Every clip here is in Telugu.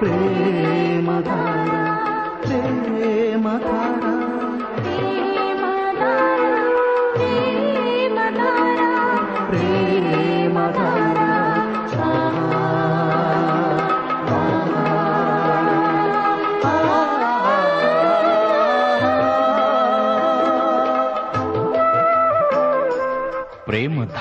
प्रे मता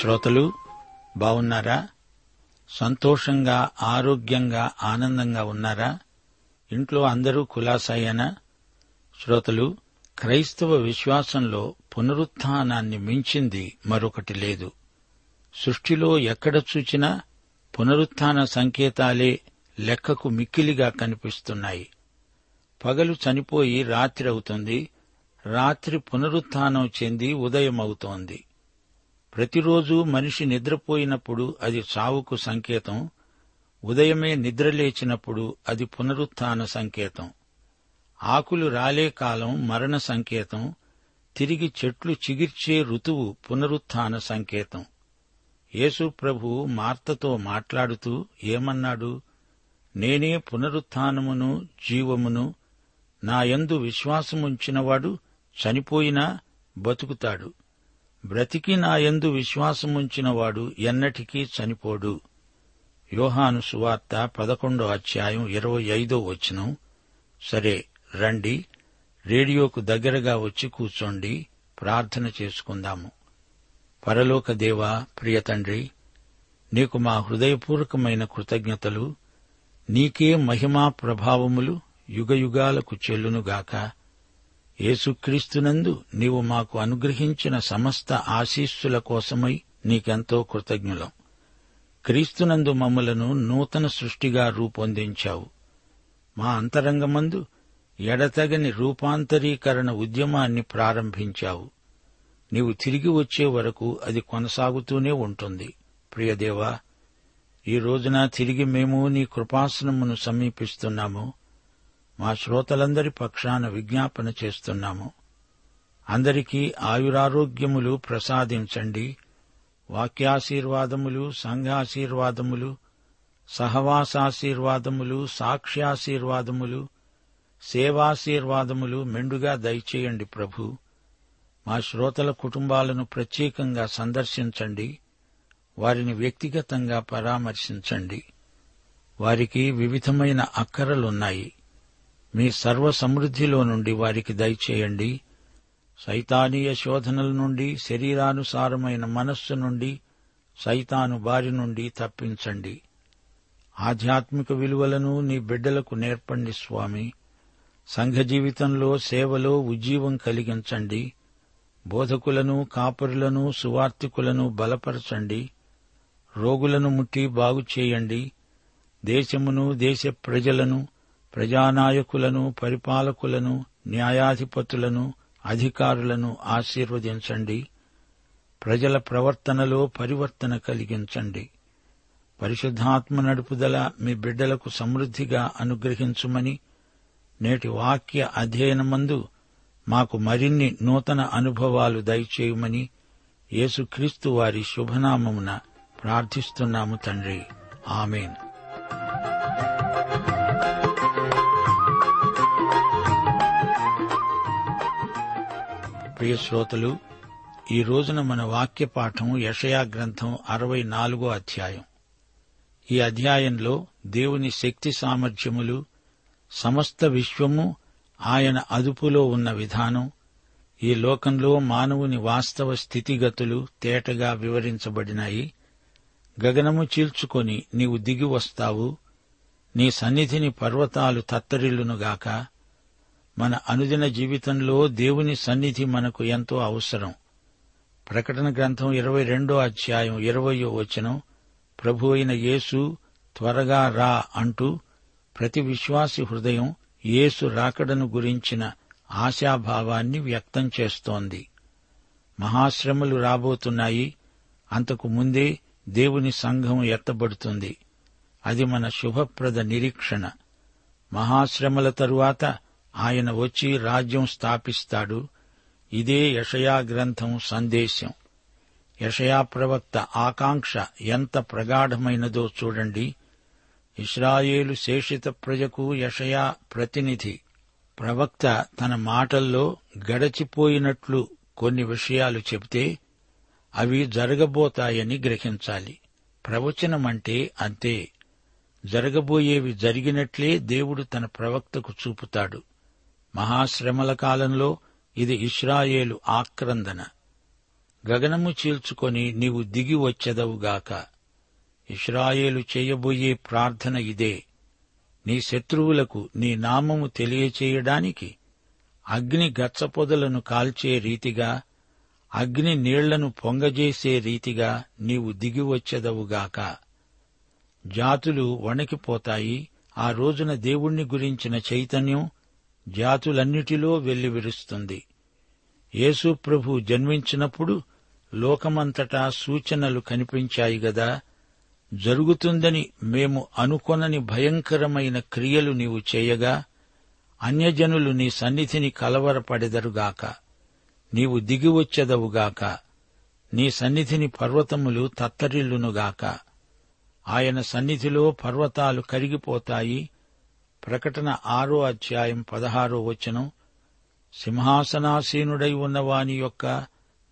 శ్రోతలు బాగున్నారా సంతోషంగా ఆరోగ్యంగా ఆనందంగా ఉన్నారా? ఇంట్లో అందరూ కులాసాయేనా శ్రోతలు క్రైస్తవ విశ్వాసంలో పునరుత్నాన్ని మించింది మరొకటి లేదు. సృష్టిలో ఎక్కడ చూచినా పునరుత్థాన సంకేతాలే లెక్కకు మిక్కిలిగా కనిపిస్తున్నాయి. పగలు చనిపోయి రాత్రి అవుతుంది. రాత్రి పునరుత్థానం చెంది ఉదయమవుతోంది. ప్రతిరోజు మనిషి నిద్రపోయినప్పుడు అది చావుకు సంకేతం ఉదయమే నిద్రలేచినప్పుడు అది పునరుత్థాన సంకేతం. ఆకులు రాలే కాలం మరణ సంకేతం తిరిగి చెట్లు చిగిర్చే ఋతువు పునరుత్థాన సంకేతం. యేసు ప్రభు మార్తతో మాట్లాడుతూ ఏమన్నాడు? నేనే పునరుత్థానమును జీవమును నాయందు విశ్వాసముంచినవాడు చనిపోయినా బతుకుతాడు. బ్రతికి నాయందు విశ్వాసముంచినవాడు ఎన్నటికీ చనిపోడు. యోహాను సువార్త పదకొండో అధ్యాయం ఇరవై ఐదో వచ్చినం సరే రండి రేడియోకు దగ్గరగా వచ్చి కూర్చోండి ప్రార్థన చేసుకుందాము. పరలోక దేవా ప్రియతండ్రి నీకు మా హృదయపూర్వకమైన కృతజ్ఞతలు. నీకే మహిమా ప్రభావములు యుగయుగాలకు చెల్లునుగాక. యేసుక్రీస్తునందు నీవు మాకు అనుగ్రహించిన సమస్త ఆశీస్సుల కోసమై నీకెంతో కృతజ్ఞులం. క్రీస్తునందు మమ్మలను నూతన సృష్టిగా రూపొందించావు. మా అంతరంగమందు ఎడతగని రూపాంతరీకరణ ఉద్యమాన్ని ప్రారంభించావు. నీవు తిరిగి వచ్చే వరకు అది కొనసాగుతూనే ఉంటుంది. ప్రియదేవా ఈ రోజున తిరిగి మేము నీ కృపాసనమును సమీపిస్తున్నాము. మా శ్రోతలందరి పక్షాన విజ్ఞాపన చేస్తున్నాము. అందరికీ ఆయురారోగ్యములు ప్రసాదించండి. వాక్యాశీర్వాదములు సంఘాశీర్వాదములు సహవాసాశీర్వాదములు సాక్ష్యాశీర్వాదములు సేవాశీర్వాదములు మెండుగా దయచేయండి ప్రభు. మా శ్రోతల కుటుంబాలను ప్రత్యేకంగా సందర్శించండి. వారిని వ్యక్తిగతంగా పరామర్శించండి. వారికి వివిధమైన అక్కరలున్నాయి. మీ సర్వ సమృద్ధిలో నుండి వారికి దయచేయండి. సైతానీయ శోధనల నుండి శరీరానుసారమైన మనస్సు నుండి సైతాను బారి నుండి తప్పించండి. ఆధ్యాత్మిక విలువలను నీ బిడ్డలకు నేర్పండి స్వామి. సంఘ జీవితంలో సేవలో ఉజ్జీవం కలిగించండి. బోధకులను కాపరులను సువార్తికులను బలపరచండి. రోగులను ముట్టి బాగు చేయండి. దేశమును దేశ ప్రజలను ప్రజానాయకులను పరిపాలకులను న్యాయాధిపతులను అధికారులను ఆశీర్వదించండి. ప్రజల ప్రవర్తనలో పరివర్తన కలిగించండి. పరిశుద్ధాత్మ నడుపుదల మీ బిడ్డలకు సమృద్ధిగా అనుగ్రహించుమని నేటి వాక్య అధ్యయనమందు మాకు మరిన్ని నూతన అనుభవాలు దయచేయమని యేసుక్రీస్తు వారి శుభనామమున ప్రార్థిస్తున్నాము తండ్రి. ఆమెన్. ప్రియ శ్రోతలు ఈ రోజున మన వాక్య పాఠం యషయా గ్రంథం అరవై నాలుగో అధ్యాయం. ఈ అధ్యాయంలో దేవుని శక్తి సామర్థ్యములు సమస్త విశ్వము ఆయన అదుపులో ఉన్న విధానం ఈ లోకంలో మానవుని వాస్తవ స్థితిగతులు తేటగా వివరించబడినాయి. గగనము చీల్చుకొని నీవు దిగి వస్తావు నీ సన్నిధిని పర్వతాలు తత్తరిల్లునుగాక మన అనుదిన జీవితంలో దేవుని సన్నిధి మనకు ఎంతో అవసరం. ప్రకటన గ్రంథం ఇరవై రెండో అధ్యాయం ఇరవయో వచనం ప్రభు అయిన యేసు త్వరగా రా అంటూ ప్రతి విశ్వాసి హృదయం యేసు రాకడను గురించిన ఆశాభావాన్ని వ్యక్తం చేస్తోంది. మహాశ్రమలు రాబోతున్నాయి. అంతకు ముందే దేవుని సంఘం ఎత్తబడుతుంది. అది మన శుభప్రద నిరీక్షణ. మహాశ్రమల తరువాత ఆయన వచ్చి రాజ్యం స్థాపిస్తాడు. ఇదే యషయా గ్రంథం సందేశం. యషయా ప్రవక్త ఆకాంక్ష ఎంత ప్రగాఢమైనదో చూడండి. ఇస్రాయేలు శేషిత ప్రజకు యషయా ప్రతినిధి. ప్రవక్త తన మాటల్లో గడచిపోయినట్లు కొన్ని విషయాలు చెబితే అవి జరగబోతాయని గ్రహించాలి. ప్రవచనమంటే అంతే. జరగబోయేవి జరిగినట్లే దేవుడు తన ప్రవక్తకు చూపుతాడు. మహాశ్రమల కాలంలో ఇది ఇస్రాయేలు ఆక్రందన. గగనము చీల్చుకొని నీవు దిగి వచ్చెదవుగాక ఇస్రాయేలు చేయబోయే ప్రార్థన ఇదే. నీ శత్రువులకు నీ నామము తెలియచేయడానికి అగ్ని గచ్చపొదలను కాల్చే రీతిగా అగ్ని నీళ్ళను పొంగజేసే రీతిగా నీవు దిగివచ్చెదవుగాక జాతులు వణికిపోతాయి. ఆ రోజున దేవుణ్ణి గురించిన చైతన్యం జాతులన్నిటిలో వెల్లివిరుస్తుంది. యేసు ప్రభు జన్మించినప్పుడు లోకమంతటా సూచనలు కనిపించాయి గదా. జరుగుతుందని మేము అనుకొనని భయంకరమైన క్రియలు నీవు చేయగా అన్యజనులు నీ సన్నిధిని కలవరపడెదరుగాక. నీవు దిగివచ్చెదవుగాక నీ సన్నిధిని పర్వతములు తత్తరిల్లునుగాక. ఆయన సన్నిధిలో పర్వతాలు కరిగిపోతాయి. ప్రకటన ఆరో అధ్యాయం పదహారో వచనం సింహాసనాసీనుడై ఉన్నవాని యొక్క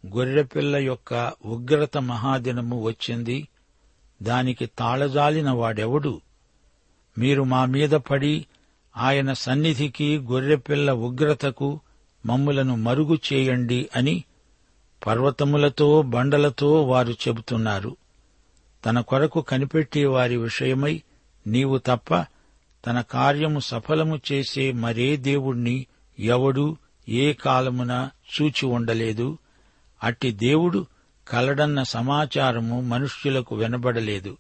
గొర్రెపిల్ల యొక్క ఉగ్రత మహాదినము వచ్చింది. దానికి తాళజాలిన వాడెవడు? మీరు మా మీద పడి ఆయన సన్నిధికి గొర్రెపిల్ల ఉగ్రతకు మమ్ములను మరుగు చేయండి అని పర్వతములతో బండలతో వారు చెబుతున్నారు. తన కొరకు కనిపెట్టే వారి విషయమై నీవు తప్ప తన కార్యము సఫలము చేసే మరే దేవుణ్ణి ఎవడు ఏ కాలమున చూచి ఉండలేదు. అట్టి దేవుడు కలడన్న సమాచారము మనుష్యులకు వినబడలేదు.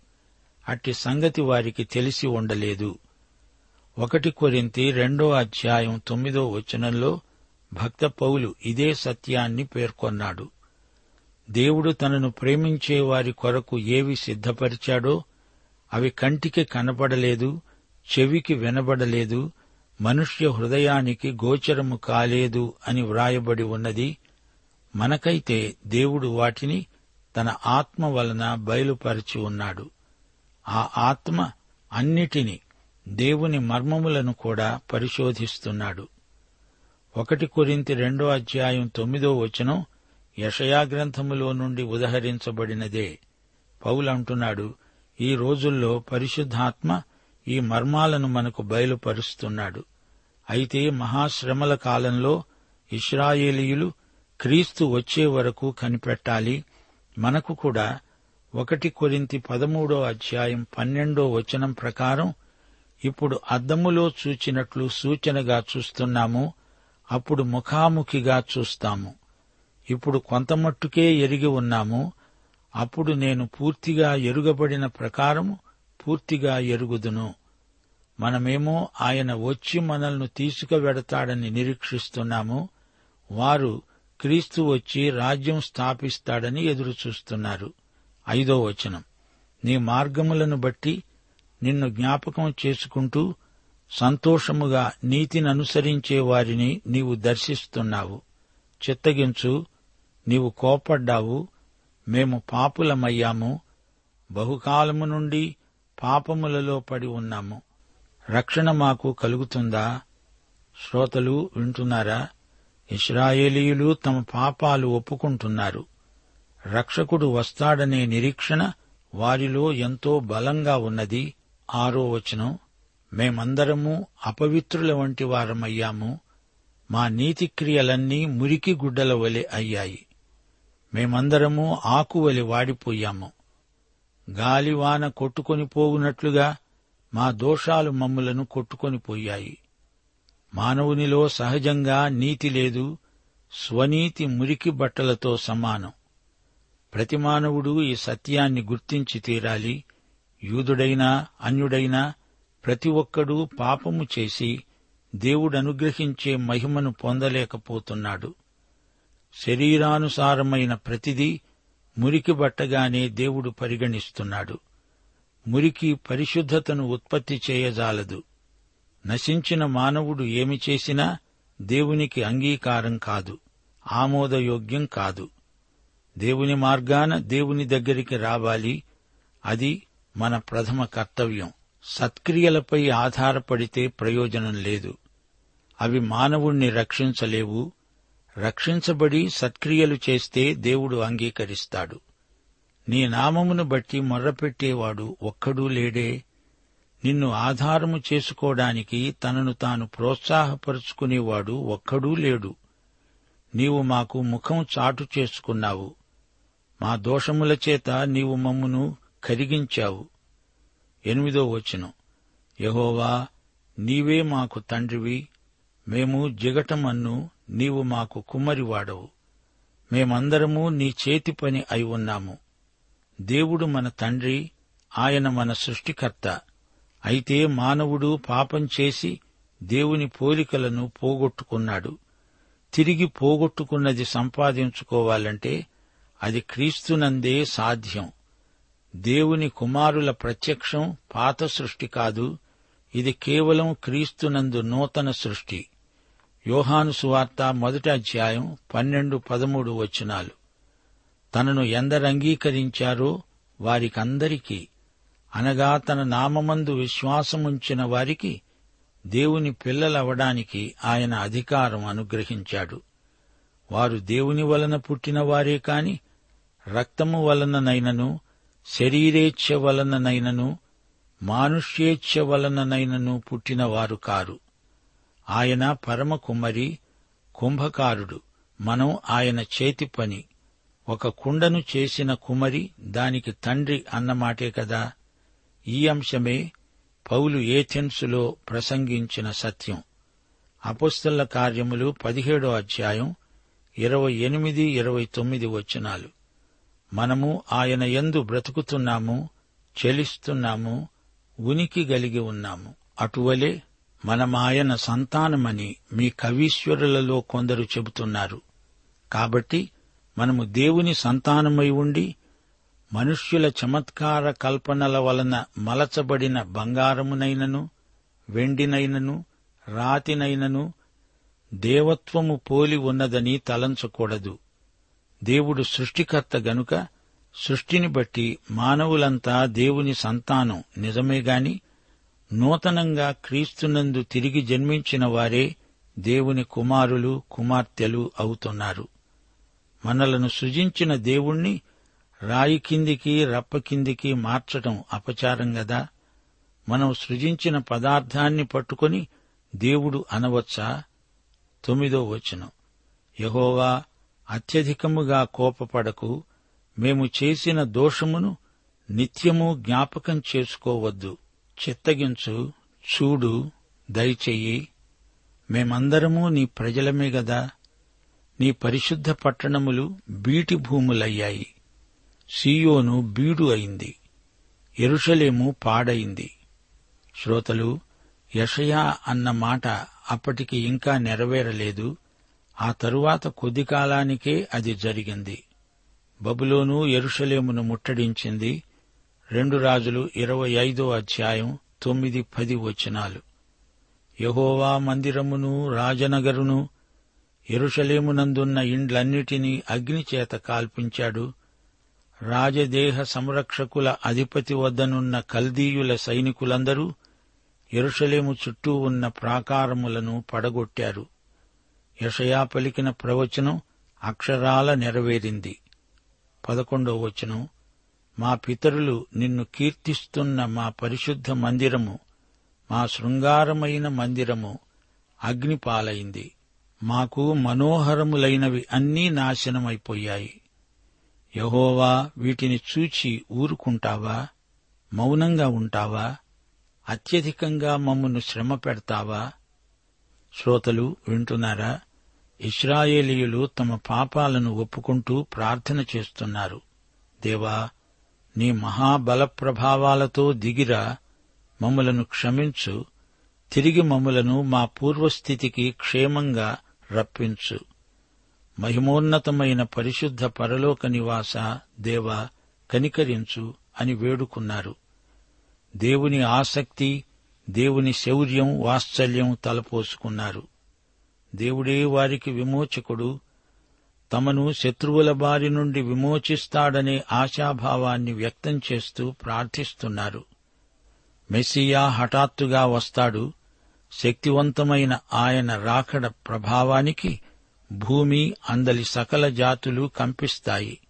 అట్టి సంగతి వారికి తెలిసి ఉండలేదు. ఒకటి కొరింతి రెండో అధ్యాయం తొమ్మిదో వచనంలో భక్త పౌలు ఇదే సత్యాన్ని పేర్కొన్నాడు. దేవుడు తనను ప్రేమించే వారి కొరకు ఏవి సిద్ధపరిచాడో అవి కంటికి కనపడలేదు చెవికి వినబడలేదు మనుష్య హృదయానికి గోచరము కాలేదు అని వ్రాయబడి ఉన్నది మనకైతే దేవుడు వాటిని తన ఆత్మ వలన బయలుపరచి ఉన్నాడు. ఆ ఆత్మ అన్నిటినీ దేవుని మర్మములను కూడా పరిశోధిస్తున్నాడు. ఒకటి కొరింతి రెండో అధ్యాయం తొమ్మిదో వచనం యషయాగ్రంథములో నుండి ఉదహరించబడినదే. పౌలంటున్నాడు ఈ రోజుల్లో పరిశుద్ధాత్మ ఈ మర్మాలను మనకు బయలుపరుస్తున్నాడు. అయితే మహాశ్రమల కాలంలో ఇస్రాయేలీయులు క్రీస్తు వచ్చే వరకు కనిపెట్టాలి. మనకు కూడా ఒకటి కొరింతి పదమూడో అధ్యాయం పన్నెండో వచనం ప్రకారం ఇప్పుడు అద్దములో చూచినట్లు సూచనగా చూస్తున్నాము అప్పుడు ముఖాముఖిగా చూస్తాము. ఇప్పుడు కొంతమట్టుకే ఎరిగి ఉన్నాము అప్పుడు నేను పూర్తిగా ఎరుగబడిన ప్రకారము పూర్తిగా ఎరుగుదును. మనమేమో ఆయన వచ్చి మనల్ని తీసుకువెడతాడని నిరీక్షిస్తున్నాము. వారు క్రీస్తు వచ్చి రాజ్యం స్థాపిస్తాడని ఎదురుచూస్తున్నారు. ఐదో వచనం. నీ మార్గములను బట్టి నిన్ను జ్ఞాపకం చేసుకుంటూ సంతోషముగా నీతిని అనుసరించే వారిని నీవు దర్శిస్తున్నావు. చిత్తగించు నీవు కోపడ్డావు మేము పాపులమయ్యాము. బహుకాలము నుండి పాపములలో పడి ఉన్నాము. రక్షణ మాకు కలుగుతుందా? శ్రోతలు వింటున్నారా? ఇస్రాయేలీయులు తమ పాపాలు ఒప్పుకుంటున్నారు. రక్షకుడు వస్తాడనే నిరీక్షణ వారిలో ఎంతో బలంగా ఉన్నది. ఆరో వచనం. మేమందరము అపవిత్రుల వంటి వారమయ్యాము. మా నీతిక్రియలన్నీ మురికి గుడ్డల వలె అయ్యాయి. మేమందరము ఆకువలి వాడిపోయాము. గాలివాన కొట్టుకొని పోవునట్లుగా మా దోషాలు మమ్ములను కొట్టుకొని పోయాయి. మానవునిలో సహజంగా నీతి లేదు స్వనీతి మురికి బట్టలతో సమానం. ప్రతి మానవుడు ఈ సత్యాన్ని గుర్తించి తీరాలి. యూదుడైనా అన్యుడైనా ప్రతి ఒక్కడూ పాపము చేసి దేవుడనుగ్రహించే మహిమను పొందలేకపోతున్నాడు. శరీరానుసారమైన ప్రతిదీ మురికి బట్టగానే దేవుడు పరిగణిస్తున్నాడు. మురికి పరిశుద్ధతను ఉత్పత్తి చేయజాలదు. నశించిన మానవుడు ఏమి చేసినా దేవునికి అంగీకారం కాదు ఆమోదయోగ్యం కాదు. దేవుని మార్గాన దేవుని దగ్గరికి రావాలి. అది మన ప్రథమ కర్తవ్యం. సత్క్రియలపై ఆధారపడితే ప్రయోజనం లేదు. అవి మానవుణ్ణి రక్షించలేవు రక్షించబడి సత్క్రియలు చేస్తే దేవుడు అంగీకరిస్తాడు. నీ నామమును బట్టి మొర్రపెట్టేవాడు ఒక్కడూ లేడే. నిన్ను ఆధారము చేసుకోవడానికి తనను తాను ప్రోత్సాహపరుచుకునేవాడు ఒక్కడూ లేడు. నీవు మాకు ముఖం చాటు చేసుకున్నావు. మా దోషముల చేత నీవు మమ్మును కరిగించావు. ఎనిమిదో వచనం. యహోవా నీవే మాకు తండ్రివి. మేము జిగటమన్ను నీవు మాకు కుమ్మరివాడవు. మేమందరము నీ చేతి పని అయి ఉన్నాము. దేవుడు మన తండ్రి ఆయన మన సృష్టికర్త. అయితే మానవుడు పాపం చేసి దేవుని పోలికలను పోగొట్టుకున్నాడు. తిరిగి పోగొట్టుకున్నది సంపాదించుకోవాలంటే అది క్రీస్తునందే సాధ్యం. దేవుని కుమారుల ప్రత్యక్షం పాత సృష్టి కాదు ఇది కేవలం క్రీస్తునందు నూతన సృష్టి. యోహాను సువార్త మొదటి అధ్యాయం పన్నెండు పదమూడు వచనాలు. తనను ఎందరంగీకరించారో వారికందరికీ అనగా తన నామమందు విశ్వాసముంచిన వారికి దేవుని పిల్లలవడానికి ఆయన అధికారం అనుగ్రహించాడు. వారు దేవుని వలన పుట్టిన వారే కాని రక్తము వలననైనను శరీరేచ్ఛ వలననైనను మానుష్యేచ్ఛ వలననైనను పుట్టినవారు కారు. ఆయన పరమ కుమ్మరి కుంభకారుడు. మనం ఆయన చేతి పని. ఒక కుండను చేసిన కుమరి దానికి తండ్రి అన్నమాటే కదా. ఈ అంశమే పౌలు ఏథెన్సులో ప్రసంగించిన సత్యం. అపుస్తల కార్యములు పదిహేడో అధ్యాయం ఇరవై ఎనిమిది ఇరవై తొమ్మిది వచనాలు. మనము ఆయన ఎందు బ్రతుకుతున్నాము చెలిస్తున్నాము ఉనికి గలిగి ఉన్నాము. అటువలే మనమాయన సంతానమని మీ కవీశ్వరులలో కొందరు చెబుతున్నారు. కాబట్టి మనము దేవుని సంతానమై ఉండి మనుష్యుల చమత్కార కల్పనల వలన మలచబడిన బంగారమునైనను వెండినైనను రాతినైనను దేవత్వము పోలి ఉన్నదని తలంచకూడదు. దేవుడు సృష్టికర్త గనుక సృష్టిని బట్టి మానవులంతా దేవుని సంతానం నిజమేగాని నూతనంగా క్రీస్తునందు తిరిగి జన్మించిన వారే దేవుని కుమారులు కుమార్తెలు అవుతున్నారు. మనలను సృజించిన దేవుణ్ణి రాయి కిందికి రప్ప కిందికి మార్చటం అపచారం గదా. మనం సృజించిన పదార్థాన్ని పట్టుకొని దేవుడు అనవచ్చా? తొమ్మిదో వచనం. యహోవా అత్యధికముగా కోపపడకు. మేము చేసిన దోషమును నిత్యము జ్ఞాపకం చేసుకోవద్దు. చిత్తగించు చూడు దయచెయ్యి మేమందరము నీ ప్రజలమే గదా. నీ పరిశుద్ధ పట్టణములు బీటి భూములయ్యాయి. సీయోను బీడు అయింది. ఎరుషలేము పాడైంది. శ్రోతలు యషయా అన్న మాట అప్పటికి ఇంకా నెరవేరలేదు. ఆ తరువాత కొద్ది కాలానికే అది జరిగింది. బబులోను ఎరుషలేమును ముట్టడించింది. రెండు రాజులు ఇరవై ఐదో అధ్యాయం తొమ్మిది పది వచనాలు. యహోవా మందిరమును రాజనగరును ఎరుషలేమునందున్న ఇండ్లన్నిటినీ అగ్నిచేత కాల్పించాడు. రాజదేహ సంరక్షకుల అధిపతి వద్దనున్న కల్దీయుల సైనికులందరూ ఎరుషలేము చుట్టూ ఉన్న ప్రాకారములను పడగొట్టారు. యషయా పలికిన ప్రవచనం అక్షరాల నెరవేరింది. పదకొండో వచనం. మా పితరులు నిన్ను కీర్తిస్తున్న మా పరిశుద్ధ మందిరము మా శృంగారమైన మందిరము అగ్నిపాలైంది. మాకు మనోహరములైనవి అన్నీ నాశనమైపోయాయి. యహోవా వీటిని చూచి ఊరుకుంటావా? మౌనంగా ఉంటావా? అత్యధికంగా మమ్మను శ్రమ పెడతావా? శ్రోతలు వింటున్నారా? ఇస్రాయేలీయులు తమ పాపాలను ఒప్పుకుంటూ ప్రార్థన చేస్తున్నారు. దేవా నీ మహాబల ప్రభావాలతో దిగిరా మమ్మలను క్షమించు. తిరిగి మమ్మలను మా పూర్వస్థితికి క్షేమంగా రప్పించు. మహిమోన్నతమైన పరిశుద్ధ పరలోక నివాస దేవ కనికరించు అని వేడుకున్నారు. దేవుని ఆసక్తి దేవుని శౌర్యం వాత్సల్యం తలపోసుకున్నారు. దేవుడే వారికి విమోచకుడు తమను శత్రువుల బారి నుండి విమోచిస్తాడనే ఆశాభావాన్ని వ్యక్తం చేస్తూ ప్రార్థిస్తున్నారు. మెస్సియా హఠాత్తుగా వస్తాడు. శక్తివంతమైన ఆయన రాకడ ప్రభావానికి భూమి అందలి సకల జాతులు కంపిస్తాయి.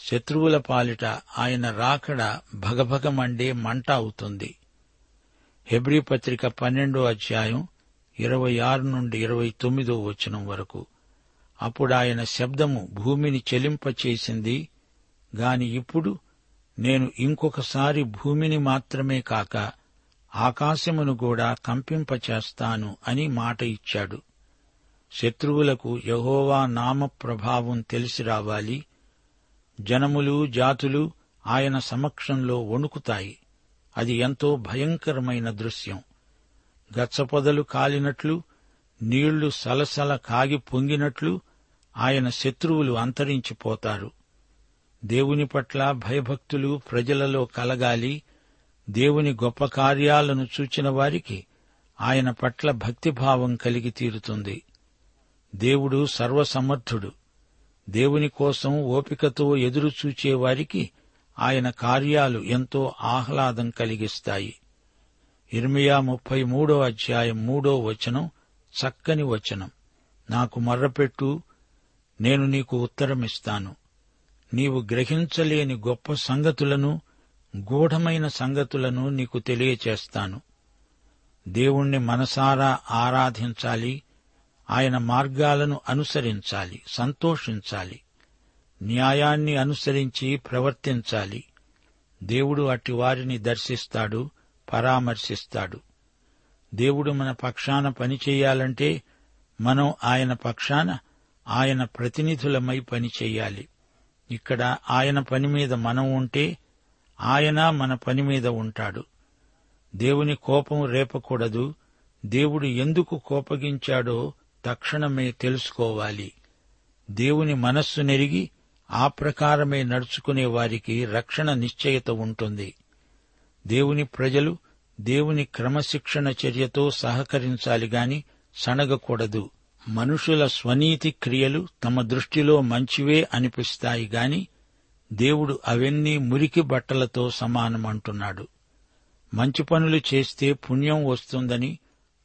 శత్రువుల పాలిట ఆయన రాకడ భగభగమండే మంట అవుతుంది. హెబ్రీ పత్రిక పన్నెండో అధ్యాయం ఇరవై ఆరు నుండి ఇరవై తొమ్మిదో వచనం వరకు. అప్పుడు ఆయన శబ్దము భూమిని చెలింపచేసింది. గాని ఇప్పుడు నేను ఇంకొకసారి భూమిని మాత్రమే కాక ఆకాశమును కూడా కంపింపచేస్తాను అని మాట ఇచ్చాడు. శత్రువులకు యహోవా నామ ప్రభావం తెలిసి రావాలి. జనములు జాతులు ఆయన సమక్షంలో వణుకుతాయి. అది ఎంతో భయంకరమైన దృశ్యం. గచ్చపొదలు కాలినట్లు నీళ్ళు సలసల కాగి పొంగినట్లు ఆయన శత్రువులు అంతరించిపోతారు. దేవుని పట్ల భయభక్తులు ప్రజలలో కలగాలి. దేవుని గొప్ప కార్యాలను చూచిన వారికి ఆయన పట్ల భక్తిభావం కలిగి తీరుతుంది. దేవుడు సర్వసమర్థుడు. దేవుని కోసం ఓపికతో ఎదురుచూచేవారికి ఆయన కార్యాలు ఎంతో ఆహ్లాదం కలిగిస్తాయి. ఇర్మియా ముప్పై మూడో అధ్యాయం మూడో వచనం చక్కని వచనం. నాకు మర్రపెట్టు నేను నీకు ఉత్తరమిస్తాను. నీవు గ్రహించలేని గొప్ప సంగతులను గూఢమైన సంగతులను నీకు తెలియచేస్తాను. దేవుణ్ణి మనసారా ఆరాధించాలి. ఆయన మార్గాలను అనుసరించాలి సంతోషించాలి. న్యాయాన్ని అనుసరించి ప్రవర్తించాలి. దేవుడు అట్టి వారిని దర్శిస్తాడు పరామర్శిస్తాడు. దేవుడు మన పక్షాన పనిచేయాలంటే మనం ఆయన పక్షాన ఆయన ప్రతినిధులమై పనిచేయాలి ఇక్కడ ఆయన పని మీద మనం ఉంటే ఆయన మన పని మీద ఉంటాడు. దేవుని కోపం రేపకూడదు. దేవుడు ఎందుకు కోపగించాడో తక్షణమే తెలుసుకోవాలి. దేవుని మనస్సు నెరిగి ఆ ప్రకారమే నడుచుకునే వారికి రక్షణ నిశ్చయత ఉంటుంది. దేవుని ప్రజలు దేవుని క్రమశిక్షణ చర్యతో సహకరించాలి గాని సణగకూడదు. మనుషుల స్వనీతి క్రియలు తమ దృష్టిలో మంచివే అనిపిస్తాయి గాని దేవుడు అవన్నీ మురికి బట్టలతో సమానమంటున్నాడు. మంచి పనులు చేస్తే పుణ్యం వస్తుందని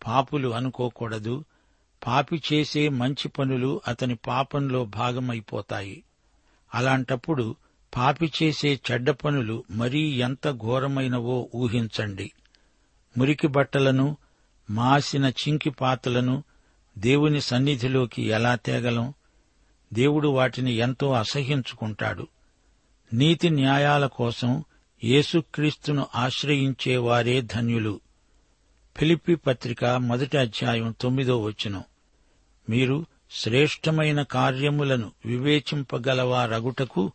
పాపులు అనుకోకూడదు. పాపి చేసే మంచి పనులు అతని పాపంలో భాగమైపోతాయి. అలాంటప్పుడు పాపి చేసే చెడ్డ పనులు మరీ ఎంత ఘోరమైనవో ఊహించండి. మురికి బట్టలను మాసిన చింకి పాతలను దేవుని సన్నిధిలోకి ఎలా తేగలం? దేవుడు వాటిని ఎంతో అసహ్యించుకుంటాడు. నీతి న్యాయాల కోసం యేసుక్రీస్తును ఆశ్రయించేవారే ధన్యులు. ఫిలిప్పి పత్రిక మొదటి అధ్యాయం తొమ్మిదో వచనం. మీరు శ్రేష్టమైన కార్యములను వివేచింపగలవారగుటకు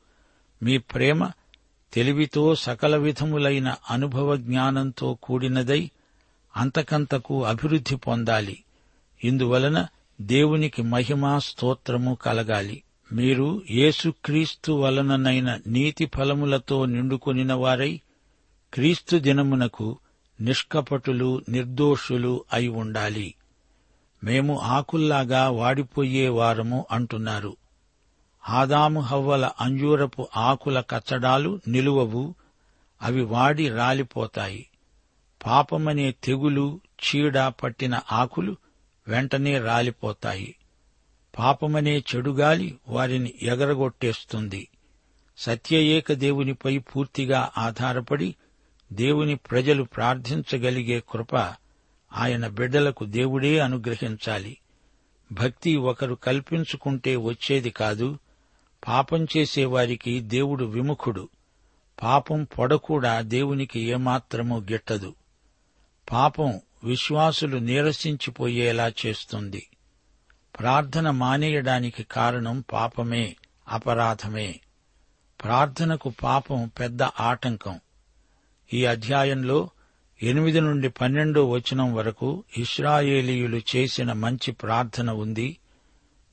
మీ ప్రేమ తెలివితో సకల విధములైన అనుభవ జ్ఞానంతో కూడినదై అంతకంతకు అభివృద్ధి పొందాలి. ఇందువలన దేవునికి మహిమా స్తోత్రము కలగాలి. మీరు యేసుక్రీస్తు వలననైన నీతి ఫలములతో నిండుకొనిన వారై క్రీస్తు దినమునకు నిష్కపటులు నిర్దోషులు అయి ఉండాలి. మేము ఆకుల్లాగా వాడిపోయే వారము అంటున్నారు. ఆదాము హవ్వల అంజూరపు ఆకుల కచ్చడాలు నిలువవు అవి వాడి రాలిపోతాయి. పాపమనే తెగులు చీడ పట్టిన ఆకులు వెంటనే రాలిపోతాయి. పాపమనే చెడుగాలి వారిని ఎగరగొట్టేస్తుంది. సత్యయేక దేవునిపై పూర్తిగా ఆధారపడి దేవుని ప్రజలు ప్రార్థించగలిగే కృప ఆయన బిడ్డలకు దేవుడే అనుగ్రహించాలి. భక్తి ఒకరు కల్పించుకుంటే వచ్చేది కాదు. పాపం చేసేవారికి దేవుడు విముఖుడు. పాపం పొడకూడా దేవునికి ఏమాత్రమూ గిట్టదు. పాపం విశ్వాసులు నీరసించిపోయేలా చేస్తుంది. ప్రార్థన మానేయడానికి కారణం పాపమే అపరాధమే. ప్రార్థనకు పాపం పెద్ద ఆటంకం. ఈ అధ్యాయంలో ఎనిమిది నుండి పన్నెండో వచనం వరకు ఇస్రాయేలీయులు చేసిన మంచి ప్రార్థన ఉంది.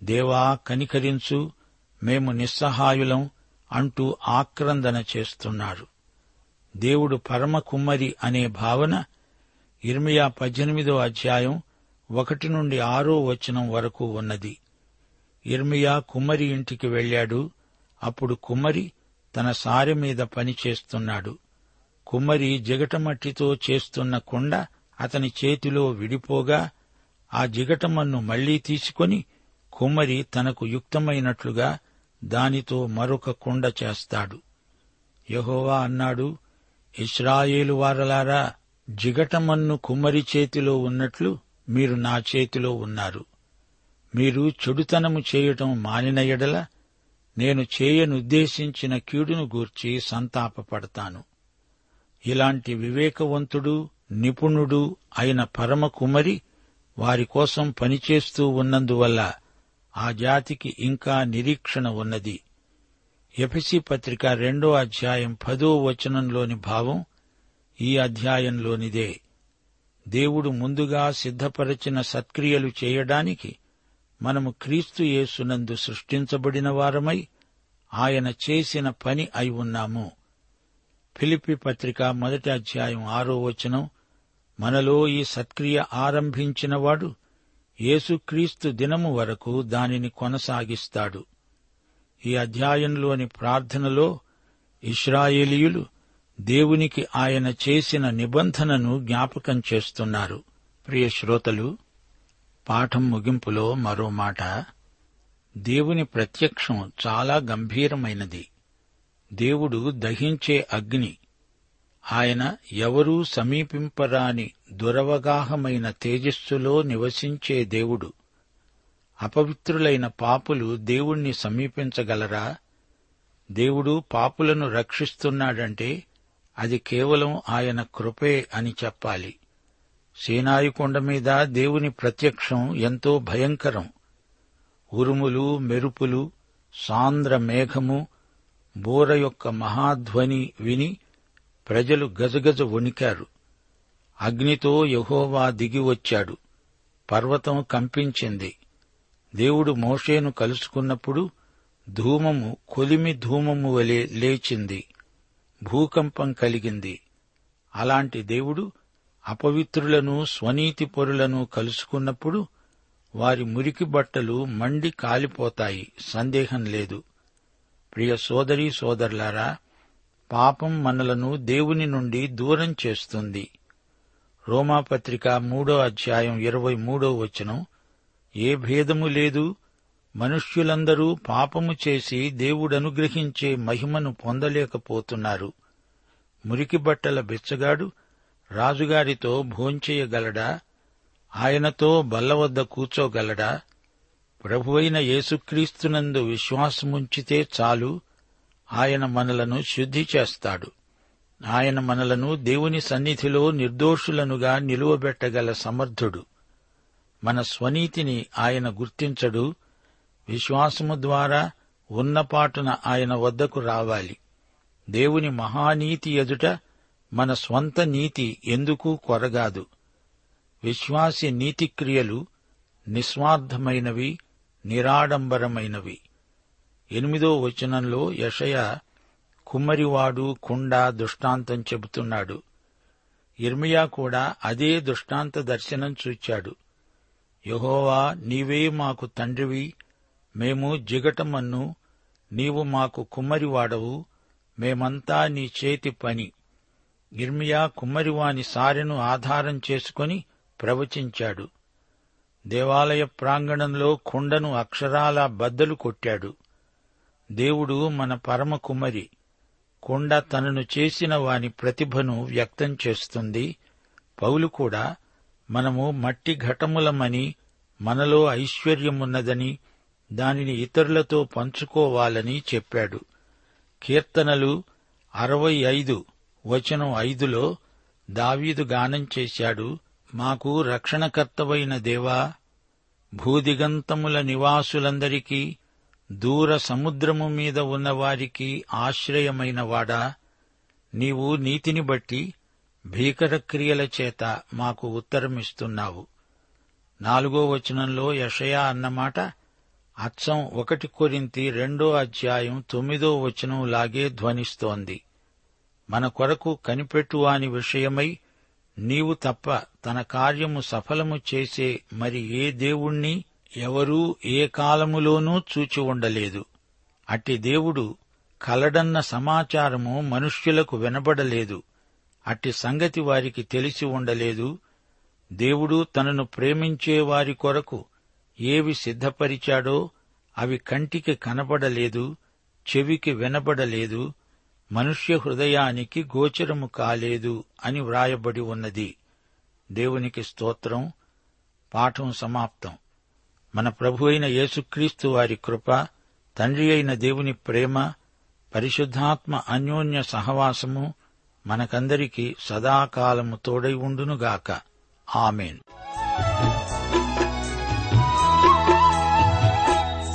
దేవా కనికరించు మేము నిస్సహాయులం అంటూ ఆక్రందన చేస్తున్నారు దేవుడు పరమ కుమ్మరి అనే భావన ఇర్మియా పద్దెనిమిదో అధ్యాయం ఒకటి నుండి ఆరో వచనం వరకు ఉన్నది. ఇర్మియా కుమ్మరి ఇంటికి వెళ్ళాడు. అప్పుడు కుమ్మరి తన సారి మీద పనిచేస్తున్నాడు కుమ్మరి జిగటమట్టితో చేస్తున్న కుండ అతని చేతిలో విడిపోగా ఆ జిగటమన్ను మళ్ళీ తీసుకొని కుమ్మరి తనకు యుక్తమైనట్లుగా దానితో మరొక కుండ చేస్తాడు. యహోవా అన్నాడు ఇస్రాయేలు వారలారా జిగటమన్ను కుమ్మరి చేతిలో ఉన్నట్లు మీరు నా చేతిలో ఉన్నారు. మీరు చెడుతనము చేయటం మానిన ఎడల నేను చేయనుద్దేశించిన కీడును గూర్చి సంతాపపడతాను. ఇలాంటి వివేకవంతుడు నిపుణుడు అయిన పరమ కుమరి వారి కోసం పనిచేస్తూ ఉన్నందువల్ల ఆ జాతికి ఇంకా నిరీక్షణ ఉన్నది. ఎఫిసి పత్రిక రెండో అధ్యాయం పదో వచనంలోని భావం ఈ అధ్యాయంలోనిదే. దేవుడు ముందుగా సిద్ధపరచిన సత్క్రియలు చేయడానికి మనము క్రీస్తు యేసునందు సృష్టించబడిన వారమై ఆయన చేసిన పని అయి ఉన్నాము. ఫిలిపి పత్రిక మొదటి అధ్యాయం ఆరో వచనం మనలో ఈ సత్క్రియ ఆరంభించినవాడు యేసుక్రీస్తు దినము వరకు దానిని కొనసాగిస్తాడు. ఈ అధ్యాయంలోని ప్రార్థనలో ఇస్రాయేలీయులు దేవునికి ఆయన చేసిన నిబంధనను జ్ఞాపకం చేస్తున్నారు. ప్రియ శ్రోతలు పాఠం ముగింపులో మరో మాట. దేవుని ప్రత్యక్షం చాలా గంభీరమైనది. దేవుడు దహించే అగ్ని. ఆయన ఎవరూ సమీపింపరాని దురవగాహమైన తేజస్సులో నివసించే దేవుడు. అపవిత్రులైన పాపులు దేవుణ్ణి సమీపించగలరా? దేవుడు పాపులను రక్షిస్తున్నాడంటే అది కేవలం ఆయన కృపే అని చెప్పాలి. సీనాయి కొండ మీద దేవుని ప్రత్యక్షం ఎంతో భయంకరం. ఉరుములు మెరుపులు సాంద్ర మేఘము బోర యొక్క మహాధ్వని విని ప్రజలు గజగజ వణికారు. అగ్నితో యహోవా దిగివచ్చాడు పర్వతం కంపించింది. దేవుడు మోషేను కలుసుకున్నప్పుడు ధూమము కొలిమి ధూమము వలె లేచింది. భూకంపం కలిగింది. అలాంటి దేవుడు అపవిత్రులను స్వనీతి పొరులను కలుసుకున్నప్పుడు వారి మురికి బట్టలు మండి కాలిపోతాయి. సందేహం లేదు. ప్రియ సోదరీ సోదరులారా పాపం మనలను దేవుని నుండి దూరం చేస్తుంది. రోమాపత్రిక మూడో అధ్యాయం ఇరవై మూడో వచనం ఏ భేదము లేదు మనుష్యులందరూ పాపము చేసి దేవుడనుగ్రహించే మహిమను పొందలేకపోతున్నారు. మురికి బట్టల బిచ్చగాడు రాజుగారితో భోంచేయగలడా? ఆయనతో బల్లవద్ద కూర్చోగలడా? ప్రభువైన యేసుక్రీస్తునందు విశ్వాసముంచితే చాలు. ఆయన మనలను శుద్ధి చేస్తాడు. ఆయన మనలను దేవుని సన్నిధిలో నిర్దోషులనుగా నిలువబెట్టగల సమర్థుడు. మన స్వనీతిని ఆయన గుర్తించడు. విశ్వాసము ద్వారా ఉన్నపాటున ఆయన వద్దకు రావాలి. దేవుని మహానీతి ఎదుట మన స్వంత నీతి ఎందుకు కొరగాదు. విశ్వాసి నీతిక్రియలు నిస్వార్థమైనవి నిరాడంబరమైనవి. ఎనిమిదో వచనంలో యషయ కుమ్మరివాడు కుండ దృష్టాంతం చెబుతున్నాడు. ఇర్మియా కూడా అదే దృష్టాంత దర్శనం చూచాడు. యహోవా నీవే మాకు తండ్రివి మేము జిగటమన్ను నీవు మాకు కుమ్మరివాడవు మేమంతా నీ చేతి పని. ఇర్మియా కుమ్మరివాని సారెను ఆధారం చేసుకుని ప్రవచించాడు. దేవాలయ ప్రాంగణంలో కుండను అక్షరాల బద్దలు కొట్టాడు. దేవుడు మన పరమ కుమ్మరి కుండ తనను చేసిన వాని ప్రతిభను వ్యక్తం చేస్తుంది. పౌలు కూడా మనము మట్టి ఘటములమని మనలో ఐశ్వర్యమున్నదని దానిని ఇతరులతో పంచుకోవాలని చెప్పాడు. కీర్తనలు అరవై ఐదు వచనం ఐదులో దావీదు గానం చేశాడు. మాకు రక్షణకర్తవైన దేవా భూదిగంతముల నివాసులందరికీ దూర సముద్రము మీద ఉన్నవారికి ఆశ్రయమైన వాడా నీవు నీతిని బట్టి భీకర క్రియల చేత మాకు ఉత్తరమిస్తున్నావు. నాలుగో వచనంలో యషయా అన్నమాట అచ్చం ఒకటి కొరింతి రెండో అధ్యాయం తొమ్మిదో వచనం లాగే ధ్వనిస్తోంది. మన కొరకు కనిపెట్టువాని విషయమై నీవు తప్ప తన కార్యము సఫలము చేసే మరి ఏ దేవుణ్ణి ఎవరూ ఏ కాలములోనూ చూచి ఉండలేదు. అట్టి దేవుడు కలడన్న సమాచారము మనుష్యులకు వినబడలేదు. అట్టి సంగతి వారికి తెలిసి ఉండలేదు. దేవుడు తనను ప్రేమించే వారి కొరకు ఏవి సిద్ధపరిచాడో అవి కంటికి కనబడలేదు చెవికి వినబడలేదు మనుష్య హృదయానికి గోచరము కాలేదు అని వ్రాయబడి ఉన్నది. దేవునికి స్తోత్రం. పాఠం సమాప్తం. మన ప్రభు అయిన యేసుక్రీస్తు వారి కృప తండ్రి అయిన దేవుని ప్రేమ పరిశుద్ధాత్మ అన్యోన్య సహవాసము మనకందరికీ సదాకాలము తోడై ఉండునుగాక. ఆమెన్.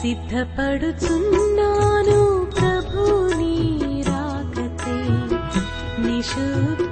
సిద్ధపడుచున్నాను ప్రభు నీ రాకతే నిశుద్ధాత్మ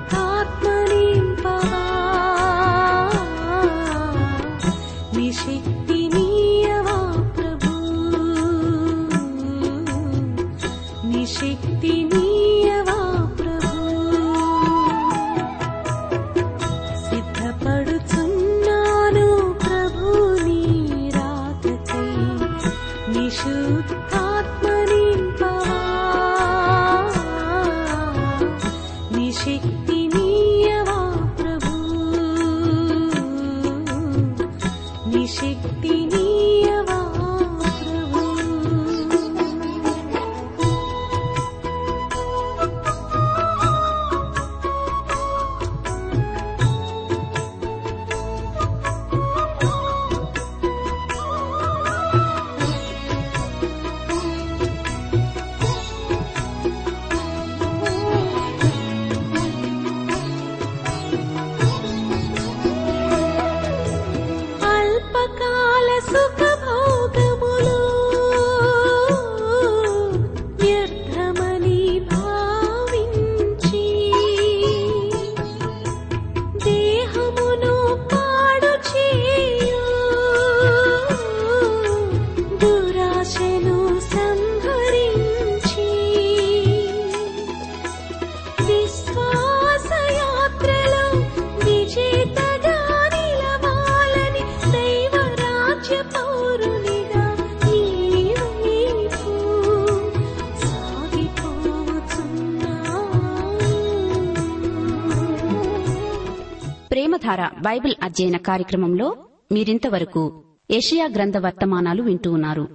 జీవధార బైబిల్ అధ్యయన కార్యక్రమంలో మీరింతవరకు ఏషియా గ్రంథ వర్తమానాలు వింటూ ఉన్నారు.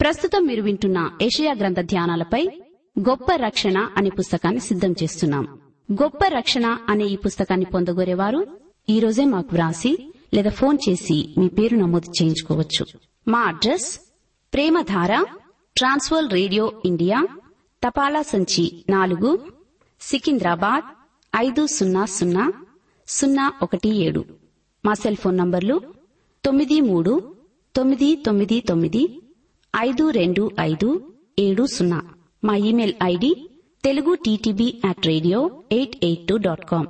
ప్రస్తుతం మీరు వింటున్న ఏషియా గ్రంథ ధ్యానాలపై గొప్ప రక్షణ అనే పుస్తకాన్ని సిద్ధం చేస్తున్నాం. గొప్ప రక్షణ అనే ఈ పుస్తకాన్ని పొందగోరేవారు ఈ రోజే మాకు వ్రాసి లేదా ఫోన్ చేసి మీ పేరు నమోదు చేయించుకోవచ్చు. మా address Premadhara trans world radio India తపాలా సంచి నాలుగు సికింద్రాబాద్ ఐదు సున్నా సున్నా సున్నా ఒకటి ఏడు. మా సెల్ ఫోన్ నంబర్లు తొమ్మిది మూడు తొమ్మిది తొమ్మిది తొమ్మిది ఐదు రెండు ఐదు ఏడు సున్నా. మా email ID Telugu TTB at radio eight eight two dot com